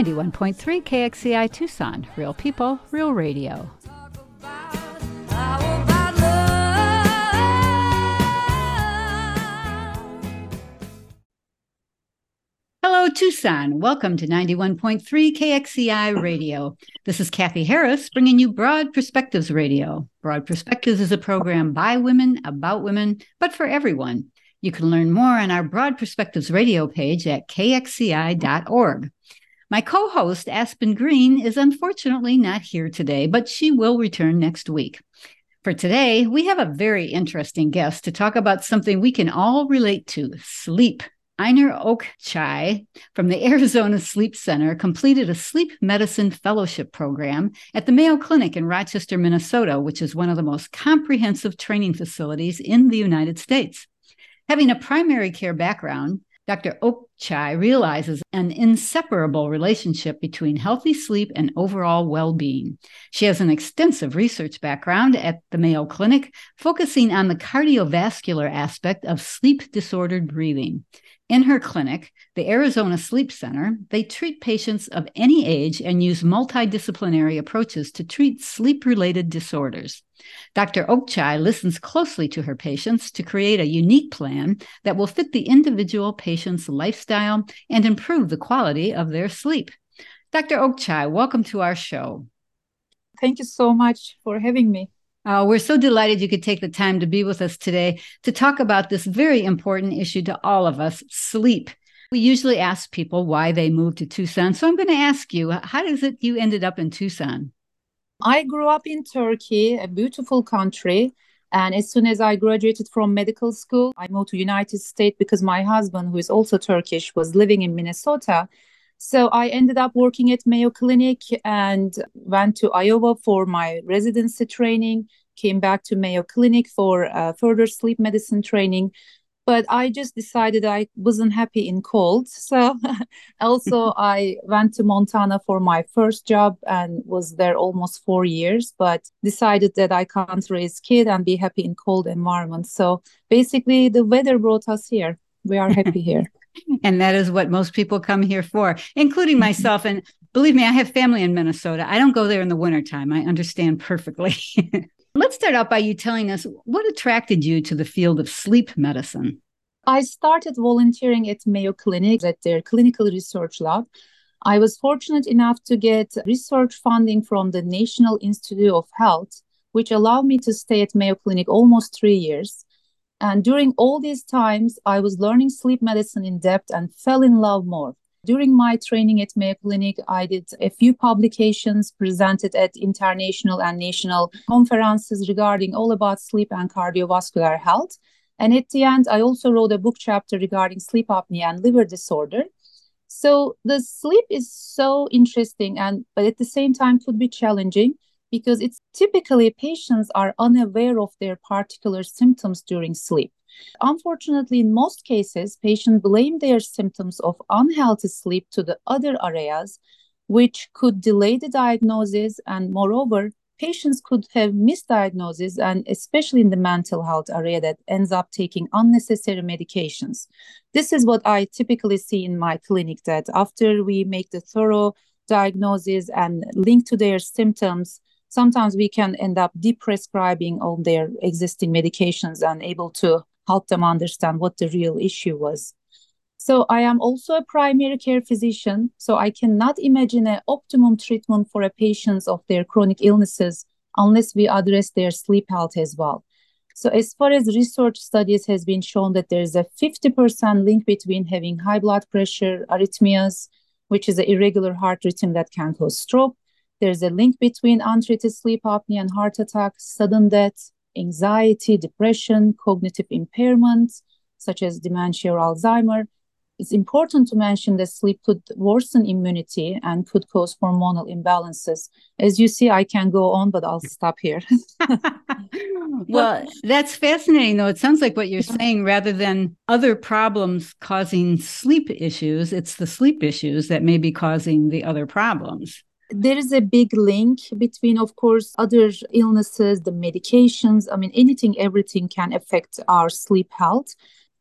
91.3 KXCI Tucson. Real people, real radio. Hello, Tucson. Welcome to 91.3 KXCI Radio. This is Kathy Harris bringing you Broad Perspectives Radio. Broad Perspectives is a program by women, about women, but for everyone. You can learn more on our Broad Perspectives radio page at kxci.org. My co host, Aspen Green, is unfortunately not here today, but she will return next week. For today, we have a very interesting guest to talk about something we can all relate to sleep. Aynur Okcay from the Arizona Sleep Center completed a sleep medicine fellowship program at the Mayo Clinic in Rochester, Minnesota, which is one of the most comprehensive training facilities in the United States. Having a primary care background, Dr. Okcay realizes an inseparable relationship between healthy sleep and overall well being. She has an extensive research background at the Mayo Clinic, focusing on the cardiovascular aspect of sleep disordered breathing. In her clinic, the Arizona Sleep Center, they treat patients of any age and use multidisciplinary approaches to treat sleep related disorders. Dr. Okcay listens closely to her patients to create a unique plan that will fit the individual patient's lifestyle and improve the quality of their sleep. Dr. Okcay, welcome to our show. Thank you so much for having me. Uh, we're so delighted you could take the time to be with us today to talk about this very important issue to all of us sleep. We usually ask people why they moved to Tucson. So I'm going to ask you, how does it you ended up in Tucson? I grew up in Turkey, a beautiful country. And as soon as I graduated from medical school, I moved to United States because my husband, who is also Turkish, was living in Minnesota. So I ended up working at Mayo Clinic and went to Iowa for my residency training, came back to Mayo Clinic for uh, further sleep medicine training. But I just decided I wasn't happy in cold. So also I went to Montana for my first job and was there almost four years, but decided that I can't raise kid and be happy in cold environment. So basically the weather brought us here. We are happy here. and that is what most people come here for, including myself. And believe me, I have family in Minnesota. I don't go there in the wintertime. I understand perfectly. Let's start out by you telling us what attracted you to the field of sleep medicine. I started volunteering at Mayo Clinic at their clinical research lab. I was fortunate enough to get research funding from the National Institute of Health, which allowed me to stay at Mayo Clinic almost three years. And during all these times, I was learning sleep medicine in depth and fell in love more. During my training at Mayo Clinic, I did a few publications presented at international and national conferences regarding all about sleep and cardiovascular health. And at the end, I also wrote a book chapter regarding sleep apnea and liver disorder. So the sleep is so interesting and but at the same time could be challenging because it's typically patients are unaware of their particular symptoms during sleep. Unfortunately, in most cases, patients blame their symptoms of unhealthy sleep to the other areas, which could delay the diagnosis. And moreover, patients could have misdiagnosis, and especially in the mental health area, that ends up taking unnecessary medications. This is what I typically see in my clinic that after we make the thorough diagnosis and link to their symptoms, sometimes we can end up deprescribing all their existing medications and able to help them understand what the real issue was. So I am also a primary care physician, so I cannot imagine an optimum treatment for a patients of their chronic illnesses unless we address their sleep health as well. So as far as research studies has been shown that there is a 50% link between having high blood pressure, arrhythmias, which is an irregular heart rhythm that can cause stroke, there's a link between untreated sleep apnea and heart attack, sudden death, anxiety, depression, cognitive impairments, such as dementia or Alzheimer. It's important to mention that sleep could worsen immunity and could cause hormonal imbalances. As you see, I can go on, but I'll stop here. well, that's fascinating, though. It sounds like what you're saying, rather than other problems causing sleep issues, it's the sleep issues that may be causing the other problems there is a big link between of course other illnesses the medications. I mean anything everything can affect our sleep health.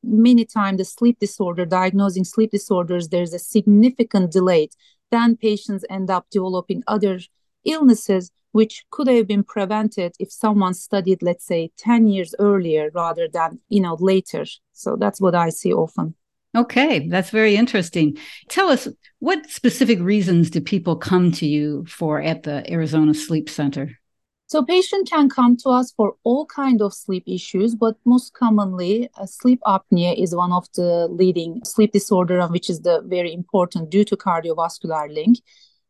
Many times the sleep disorder diagnosing sleep disorders there's a significant delay. Then patients end up developing other illnesses which could have been prevented if someone studied let's say 10 years earlier rather than you know later. So that's what i see often okay that's very interesting tell us what specific reasons do people come to you for at the arizona sleep center so patient can come to us for all kind of sleep issues, but most commonly uh, sleep apnea is one of the leading sleep disorder, which is the very important due to cardiovascular link.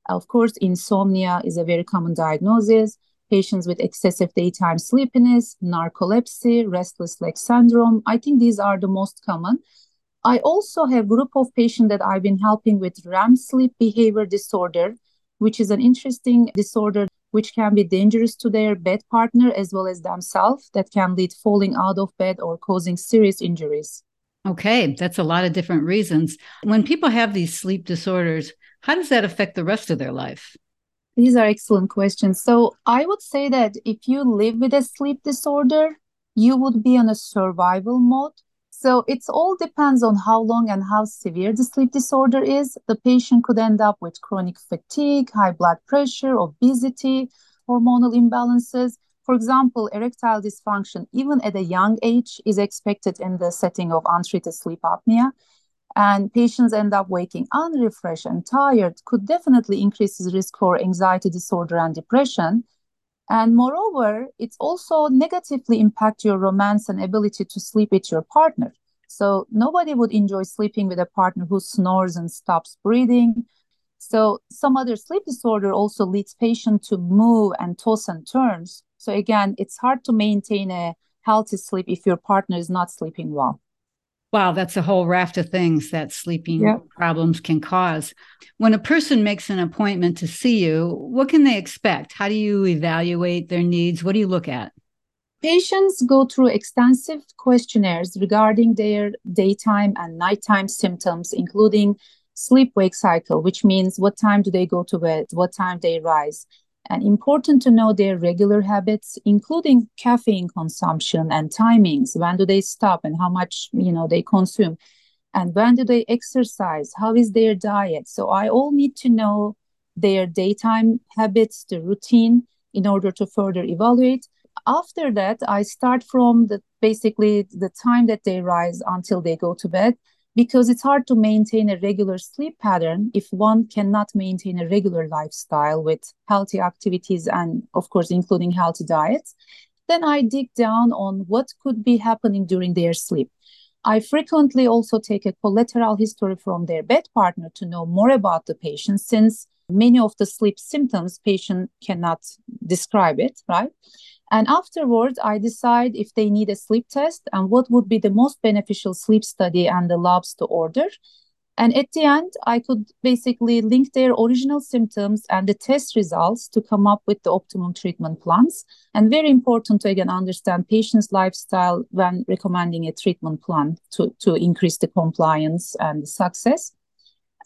Of course, insomnia is a very common diagnosis. Patients with excessive daytime sleepiness, narcolepsy, restless leg syndrome. I think these are the most common. I also have a group of patients that I've been helping with REM sleep behavior disorder, which is an interesting disorder which can be dangerous to their bed partner as well as themselves that can lead falling out of bed or causing serious injuries. Okay, that's a lot of different reasons. When people have these sleep disorders, how does that affect the rest of their life? These are excellent questions. So, I would say that if you live with a sleep disorder, you would be on a survival mode so it all depends on how long and how severe the sleep disorder is. The patient could end up with chronic fatigue, high blood pressure, obesity, hormonal imbalances. For example, erectile dysfunction, even at a young age, is expected in the setting of untreated sleep apnea. And patients end up waking unrefreshed and tired, could definitely increase the risk for anxiety disorder and depression. And moreover, it's also negatively impact your romance and ability to sleep with your partner. So nobody would enjoy sleeping with a partner who snores and stops breathing. So some other sleep disorder also leads patient to move and toss and turns. So again, it's hard to maintain a healthy sleep if your partner is not sleeping well. Wow, that's a whole raft of things that sleeping yep. problems can cause. When a person makes an appointment to see you, what can they expect? How do you evaluate their needs? What do you look at? Patients go through extensive questionnaires regarding their daytime and nighttime symptoms, including sleep wake cycle, which means what time do they go to bed, what time they rise, and important to know their regular habits including caffeine consumption and timings. When do they stop and how much you know they consume? And when do they exercise? How is their diet? So i all need to know their daytime habits the routine in order to further evaluate. After that i start from the basically the time that they rise until they go to bed because it's hard to maintain a regular sleep pattern if one cannot maintain a regular lifestyle with healthy activities and, of course, including healthy diets. Then I dig down on what could be happening during their sleep. I frequently also take a collateral history from their bed partner to know more about the patient since many of the sleep symptoms patient cannot describe it, right? And afterwards, I decide if they need a sleep test and what would be the most beneficial sleep study and the labs to order. And at the end, I could basically link their original symptoms and the test results to come up with the optimum treatment plans. And very important to again understand patient's lifestyle when recommending a treatment plan to, to increase the compliance and the success.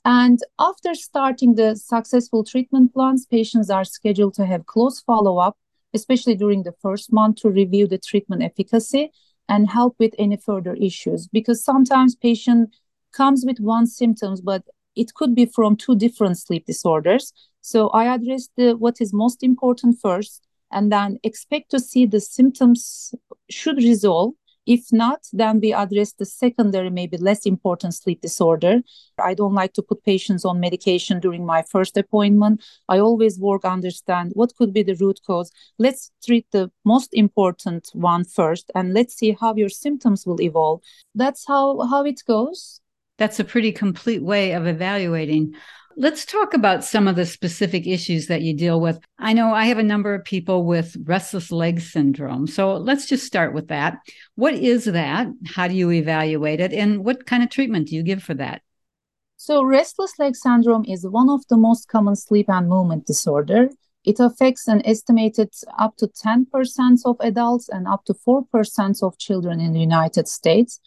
And after starting the successful treatment plans, patients are scheduled to have close follow up especially during the first month to review the treatment efficacy and help with any further issues. Because sometimes patient comes with one symptoms but it could be from two different sleep disorders. So i address the what is most important first and then expect to see the symptoms should resolve if not, then we address the secondary, maybe less important sleep disorder. I don't like to put patients on medication during my first appointment. I always work understand what could be the root cause. Let's treat the most important one first and let's see how your symptoms will evolve. That's how how it goes. That's a pretty complete way of evaluating. Let's talk about some of the specific issues that you deal with. I know I have a number of people with restless leg syndrome. So let's just start with that. What is that? How do you evaluate it? And what kind of treatment do you give for that? So, restless leg syndrome is one of the most common sleep and movement disorder. It affects an estimated up to 10% of adults and up to 4% of children in the United States,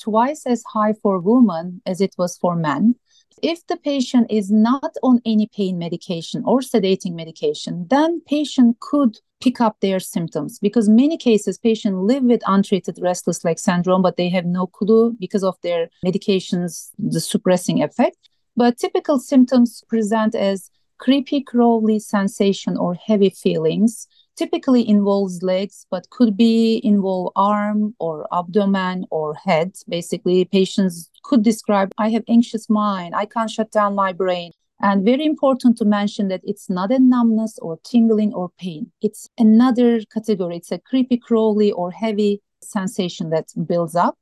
twice as high for women as it was for men. If the patient is not on any pain medication or sedating medication, then patient could pick up their symptoms. Because many cases patients live with untreated restless leg syndrome but they have no clue because of their medications the suppressing effect. But typical symptoms present as creepy crawly sensation or heavy feelings typically involves legs but could be involve arm or abdomen or head. Basically patients could describe i have anxious mind. I can't shut down my brain. And very important to mention that it's not a numbness or tingling or pain. It's another category. It's a creepy crawly or heavy sensation that builds up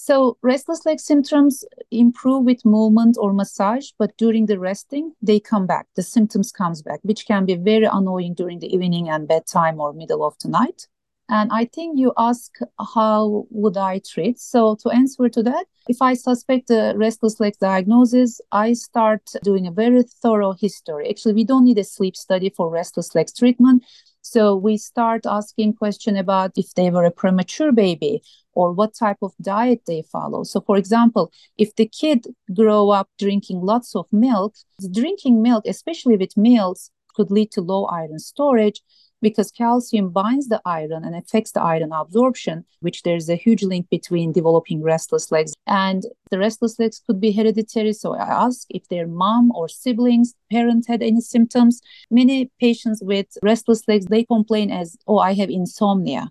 so restless leg symptoms improve with movement or massage, but during the resting, they come back. The symptoms comes back, which can be very annoying during the evening and bedtime or middle of the night. And I think you ask how would I treat? So to answer to that, if I suspect a restless leg diagnosis, I start doing a very thorough history. Actually, we don't need a sleep study for restless legs treatment. So we start asking question about if they were a premature baby or what type of diet they follow. So for example, if the kid grow up drinking lots of milk, drinking milk, especially with meals, could lead to low iron storage because calcium binds the iron and affects the iron absorption, which there's a huge link between developing restless legs and the restless legs could be hereditary. So I ask if their mom or siblings, parent had any symptoms. Many patients with restless legs, they complain as, oh, I have insomnia.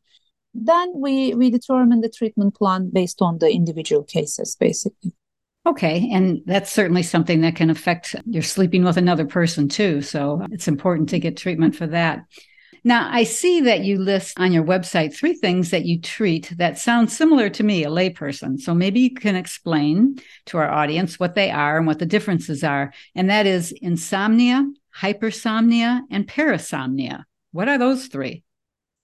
Then we, we determine the treatment plan based on the individual cases, basically. Okay. And that's certainly something that can affect your sleeping with another person too. So it's important to get treatment for that. Now, I see that you list on your website three things that you treat that sound similar to me, a layperson. So maybe you can explain to our audience what they are and what the differences are. And that is insomnia, hypersomnia, and parasomnia. What are those three?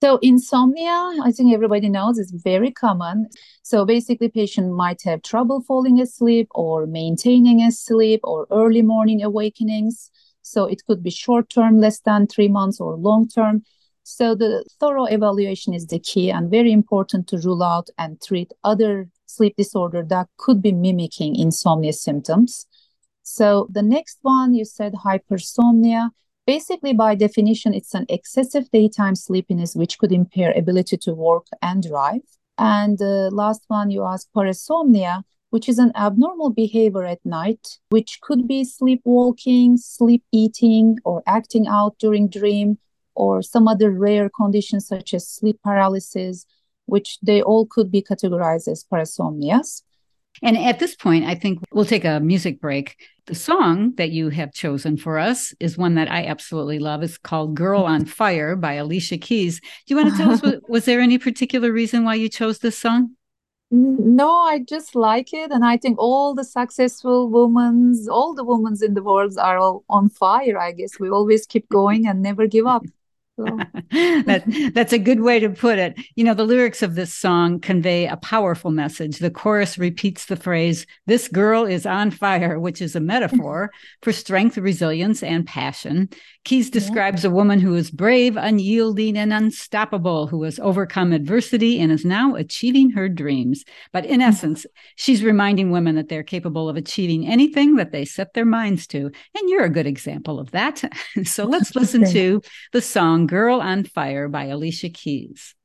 So insomnia, I think everybody knows, is very common. So basically, patient might have trouble falling asleep or maintaining a sleep or early morning awakenings. So it could be short term, less than three months, or long term. So the thorough evaluation is the key and very important to rule out and treat other sleep disorder that could be mimicking insomnia symptoms. So the next one you said hypersomnia. Basically, by definition, it's an excessive daytime sleepiness which could impair ability to work and drive. And the last one you asked parasomnia which is an abnormal behavior at night, which could be sleepwalking, sleep eating, or acting out during dream, or some other rare conditions such as sleep paralysis, which they all could be categorized as parasomnias. And at this point, I think we'll take a music break. The song that you have chosen for us is one that I absolutely love. It's called Girl on Fire by Alicia Keys. Do you want to tell us, was there any particular reason why you chose this song? No, I just like it. And I think all the successful women, all the women in the world are all on fire, I guess. We always keep going and never give up. That, that's a good way to put it. You know, the lyrics of this song convey a powerful message. The chorus repeats the phrase, This girl is on fire, which is a metaphor for strength, resilience, and passion. Keys describes yeah. a woman who is brave, unyielding, and unstoppable, who has overcome adversity and is now achieving her dreams. But in mm-hmm. essence, she's reminding women that they're capable of achieving anything that they set their minds to. And you're a good example of that. so let's listen to the song Girl on Fire by Alicia Keys.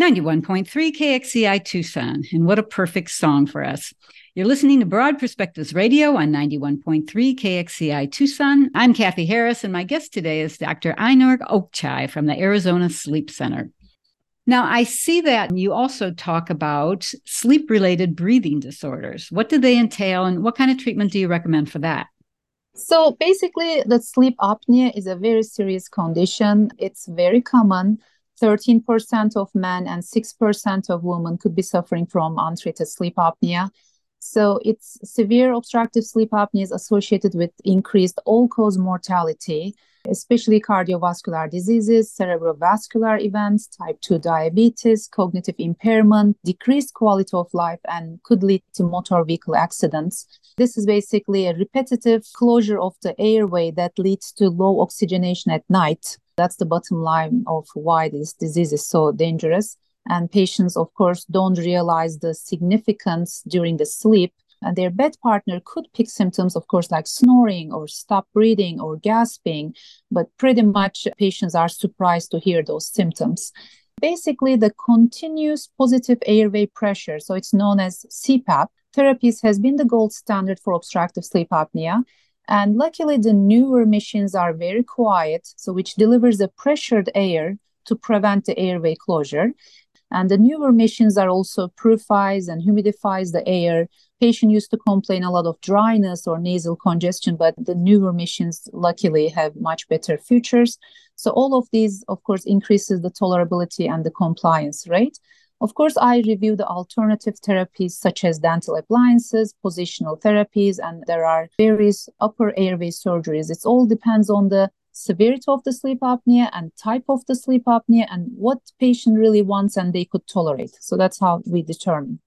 91.3 KXCI Tucson. And what a perfect song for us. You're listening to Broad Perspectives Radio on 91.3 KXCI Tucson. I'm Kathy Harris, and my guest today is Dr. Aynur Okcay from the Arizona Sleep Center. Now, I see that you also talk about sleep related breathing disorders. What do they entail, and what kind of treatment do you recommend for that? So, basically, the sleep apnea is a very serious condition. It's very common. 13% of men and 6% of women could be suffering from untreated sleep apnea. So it's severe obstructive sleep apnea is associated with increased all-cause mortality, especially cardiovascular diseases, cerebrovascular events, type 2 diabetes, cognitive impairment, decreased quality of life, and could lead to motor vehicle accidents. This is basically a repetitive closure of the airway that leads to low oxygenation at night. That's the bottom line of why this disease is so dangerous and patients of course don't realize the significance during the sleep and their bed partner could pick symptoms of course like snoring or stop breathing or gasping but pretty much patients are surprised to hear those symptoms basically the continuous positive airway pressure so it's known as cpap therapies has been the gold standard for obstructive sleep apnea. And luckily, the newer machines are very quiet, so which delivers a pressured air to prevent the airway closure. And the newer machines are also purifies and humidifies the air. Patient used to complain a lot of dryness or nasal congestion, but the newer machines luckily have much better features. So all of these, of course, increases the tolerability and the compliance rate. Of course, I review the alternative therapies such as dental appliances, positional therapies, and there are various upper airway surgeries. It all depends on the severity of the sleep apnea and type of the sleep apnea and what patient really wants and they could tolerate. So that's how we determine.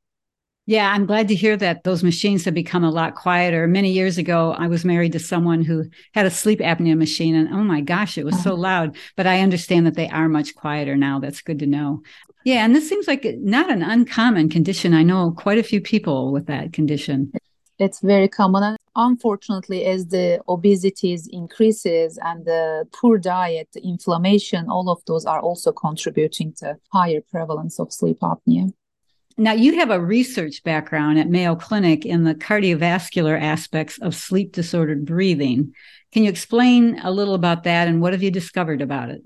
Yeah, I'm glad to hear that those machines have become a lot quieter. Many years ago, I was married to someone who had a sleep apnea machine, and oh my gosh, it was so uh-huh. loud. But I understand that they are much quieter now. That's good to know. Yeah, and this seems like not an uncommon condition. I know quite a few people with that condition. It's very common. Unfortunately, as the obesity increases and the poor diet, the inflammation, all of those are also contributing to higher prevalence of sleep apnea. Now, you have a research background at Mayo Clinic in the cardiovascular aspects of sleep disordered breathing. Can you explain a little about that and what have you discovered about it?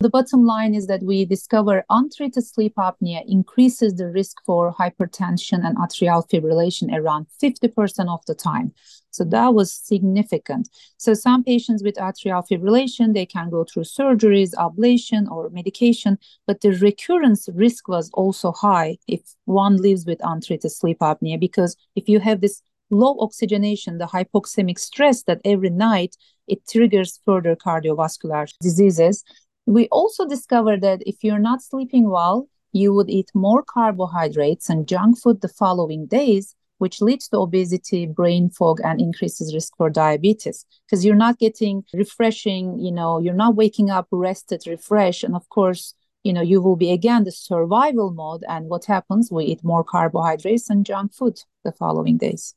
The bottom line is that we discover untreated sleep apnea increases the risk for hypertension and atrial fibrillation around 50% of the time. So that was significant. So some patients with atrial fibrillation, they can go through surgeries, ablation, or medication, but the recurrence risk was also high if one lives with untreated sleep apnea, because if you have this low oxygenation, the hypoxemic stress that every night it triggers further cardiovascular diseases. We also discovered that if you're not sleeping well, you would eat more carbohydrates and junk food the following days, which leads to obesity, brain fog, and increases risk for diabetes because you're not getting refreshing, you know, you're not waking up rested, refreshed. And of course, you know, you will be again the survival mode. And what happens? We eat more carbohydrates and junk food the following days.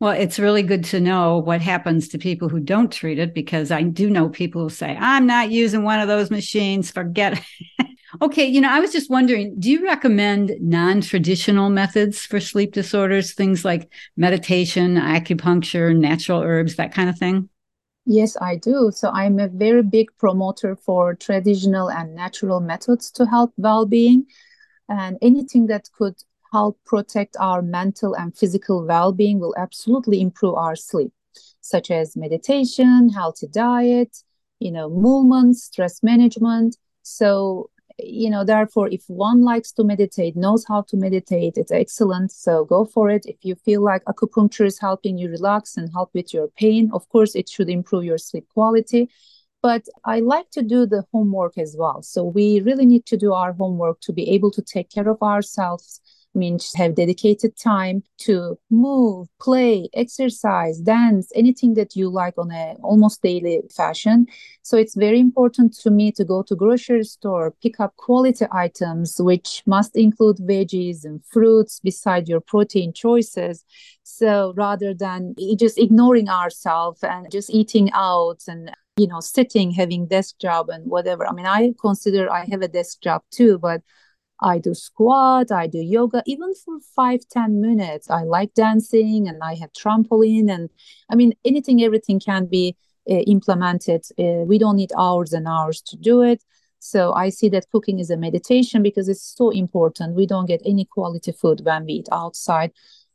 Well, it's really good to know what happens to people who don't treat it because I do know people who say, I'm not using one of those machines, forget it. okay, you know, I was just wondering do you recommend non traditional methods for sleep disorders, things like meditation, acupuncture, natural herbs, that kind of thing? Yes, I do. So I'm a very big promoter for traditional and natural methods to help well being. And anything that could help protect our mental and physical well-being will absolutely improve our sleep such as meditation healthy diet you know movement stress management. So you know therefore if one likes to meditate knows how to meditate it's excellent. So go for it. If you feel like acupuncture is helping you relax and help with your pain of course it should improve your sleep quality. But i like to do the homework as well. So we really need to do our homework to be able to take care of ourselves means have dedicated time to move, play, exercise, dance, anything that you like on a almost daily fashion. So it's very important to me to go to grocery store, pick up quality items, which must include veggies and fruits beside your protein choices. So rather than just ignoring ourselves and just eating out and you know sitting having desk job and whatever i mean i consider i have a desk job too but I do squat, I do yoga, even for five ten minutes. I like dancing and I have trampoline. And I mean, anything, everything can be uh, implemented. Uh, we don't need hours and hours to do it. So I see that cooking is a meditation because it's so important. We don't get any quality food when we eat outside.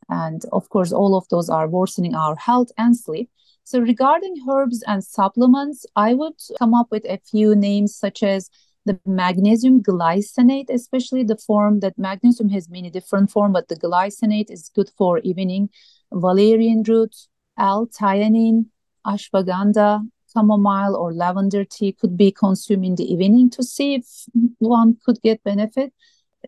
And of course, all of those are worsening our health and sleep. So regarding herbs and supplements, I would come up with a few names such as the magnesium glycinate, especially the form that magnesium has many different form, but the glycinate is good for evening. Valerian root, L-theanine, ashwagandha, chamomile or lavender tea could be consumed in the evening to see if one could get benefit.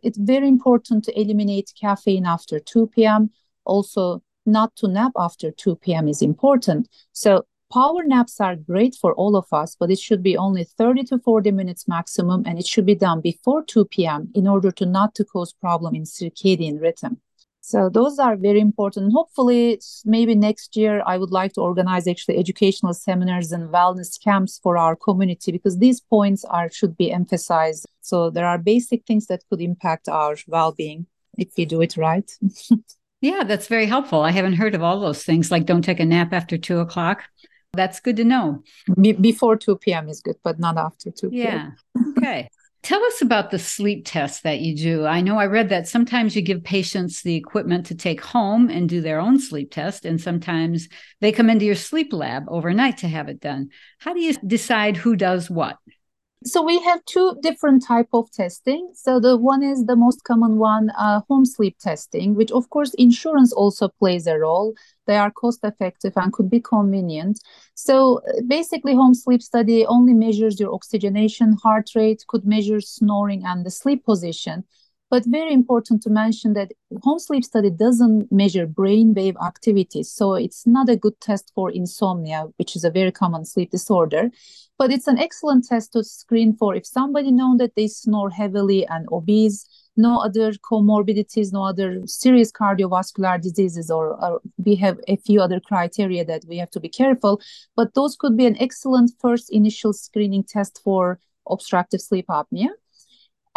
It's very important to eliminate caffeine after 2 p.m. Also, not to nap after 2 p.m. is important. So Power naps are great for all of us, but it should be only 30 to 40 minutes maximum and it should be done before 2 p.m. in order to not to cause problem in circadian rhythm. So those are very important. Hopefully, maybe next year I would like to organize actually educational seminars and wellness camps for our community because these points are should be emphasized. So there are basic things that could impact our well-being if we do it right. Yeah, that's very helpful. I haven't heard of all those things, like don't take a nap after two o'clock. That's good to know. Be- before 2 p.m. is good, but not after 2 p.m. Yeah. Okay. Tell us about the sleep test that you do. I know I read that sometimes you give patients the equipment to take home and do their own sleep test, and sometimes they come into your sleep lab overnight to have it done. How do you decide who does what? So we have two different type of testing. So the one is the most common one uh, home sleep testing which of course insurance also plays a role. They are cost effective and could be convenient. So basically home sleep study only measures your oxygenation heart rate could measure snoring and the sleep position but very important to mention that home sleep study doesn't measure brain wave activity. So it's not a good test for insomnia, which is a very common sleep disorder. But it's an excellent test to screen for if somebody known that they snore heavily and obese, no other comorbidities, no other serious cardiovascular diseases, or, or, we have a few other criteria that we have to be careful. But those could be an excellent first initial screening test for obstructive sleep apnea.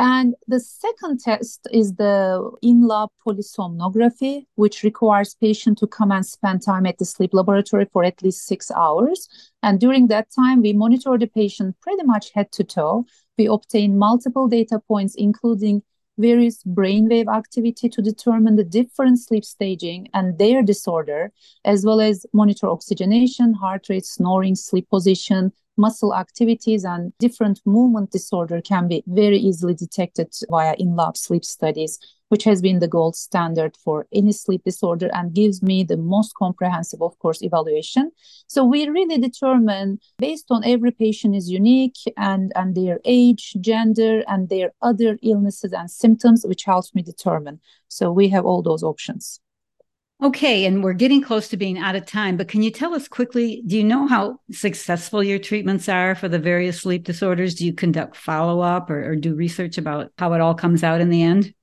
And the second test is the in-lab polysomnography, which requires patient to come and spend time at the sleep laboratory for at least six hours. And during that time, we monitor the patient pretty much head to toe. We obtain multiple data points, including various brainwave activity to determine the different sleep staging and their disorder, as well as monitor oxygenation, heart rate, snoring, sleep position, muscle activities and different movement disorder can be very easily detected via in-lab sleep studies which has been the gold standard for any sleep disorder and gives me the most comprehensive of course evaluation. So we really determine based on every patient is unique and and their age gender and their other illnesses and symptoms which helps me determine. So we have all those options Okay, and we're getting close to being out of time, but can you tell us quickly? Do you know how successful your treatments are for the various sleep disorders? Do you conduct follow up or, or do research about how it all comes out in the end?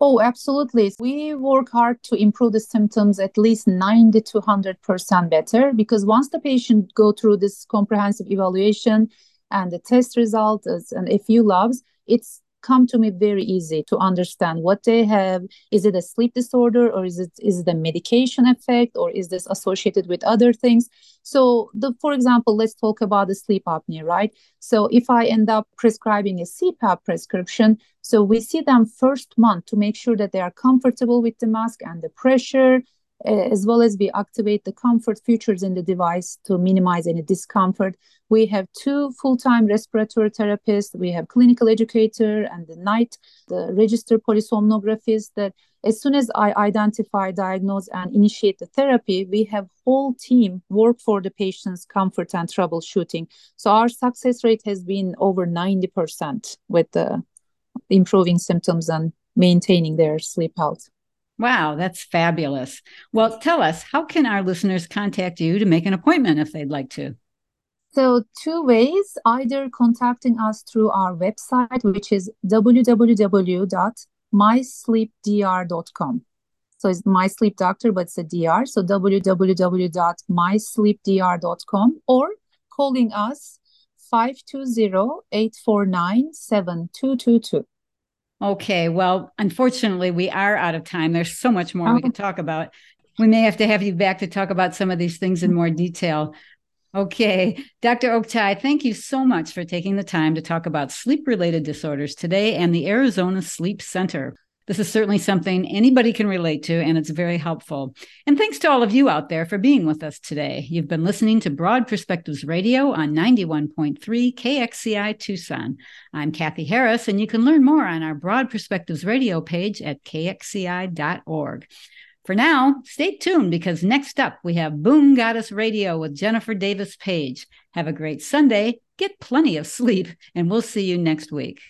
Oh, absolutely. We work hard to improve the symptoms at least 90 to 100% better because once the patient go through this comprehensive evaluation and the test results and a few labs, it's come to me very easy to understand what they have. Is it a sleep disorder or is it is it a medication effect or is this associated with other things? So the for example let's talk about the sleep apnea right? So if i end up prescribing a cpap prescription so we see them first month to make sure that they are comfortable with the mask and the pressure Uh, as well as we activate the comfort features in the device to minimize any discomfort. We have two full-time respiratory therapists. We have clinical educator and the night, the registered polysomnographist that as soon as I identify, diagnose, and initiate the therapy, we have whole team work for the patient's comfort and troubleshooting. So our success rate has been over 90% with the improving symptoms and maintaining their sleep health. Wow, that's fabulous. Well, tell us, how can our listeners contact you to make an appointment if they'd like to? So, two ways either contacting us through our website, which is www.mysleepdr.com. So, it's my sleep doctor, but it's a DR. So, www.mysleepdr.com or calling us 520 849 7222. Okay. Well, unfortunately, we are out of time. There's so much more oh. we could talk about. We may have to have you back to talk about some of these things in more detail. Okay. Dr. Oktay, thank you so much for taking the time to talk about sleep related disorders today and the Arizona Sleep Center. This is certainly something anybody can relate to, and it's very helpful. And thanks to all of you out there for being with us today. You've been listening to Broad Perspectives Radio on 91.3 KXCI Tucson. I'm Kathy Harris, and you can learn more on our Broad Perspectives Radio page at kxci.org. For now, stay tuned because next up we have Boom Goddess Radio with Jennifer Davis Page. Have a great Sunday, get plenty of sleep, and we'll see you next week.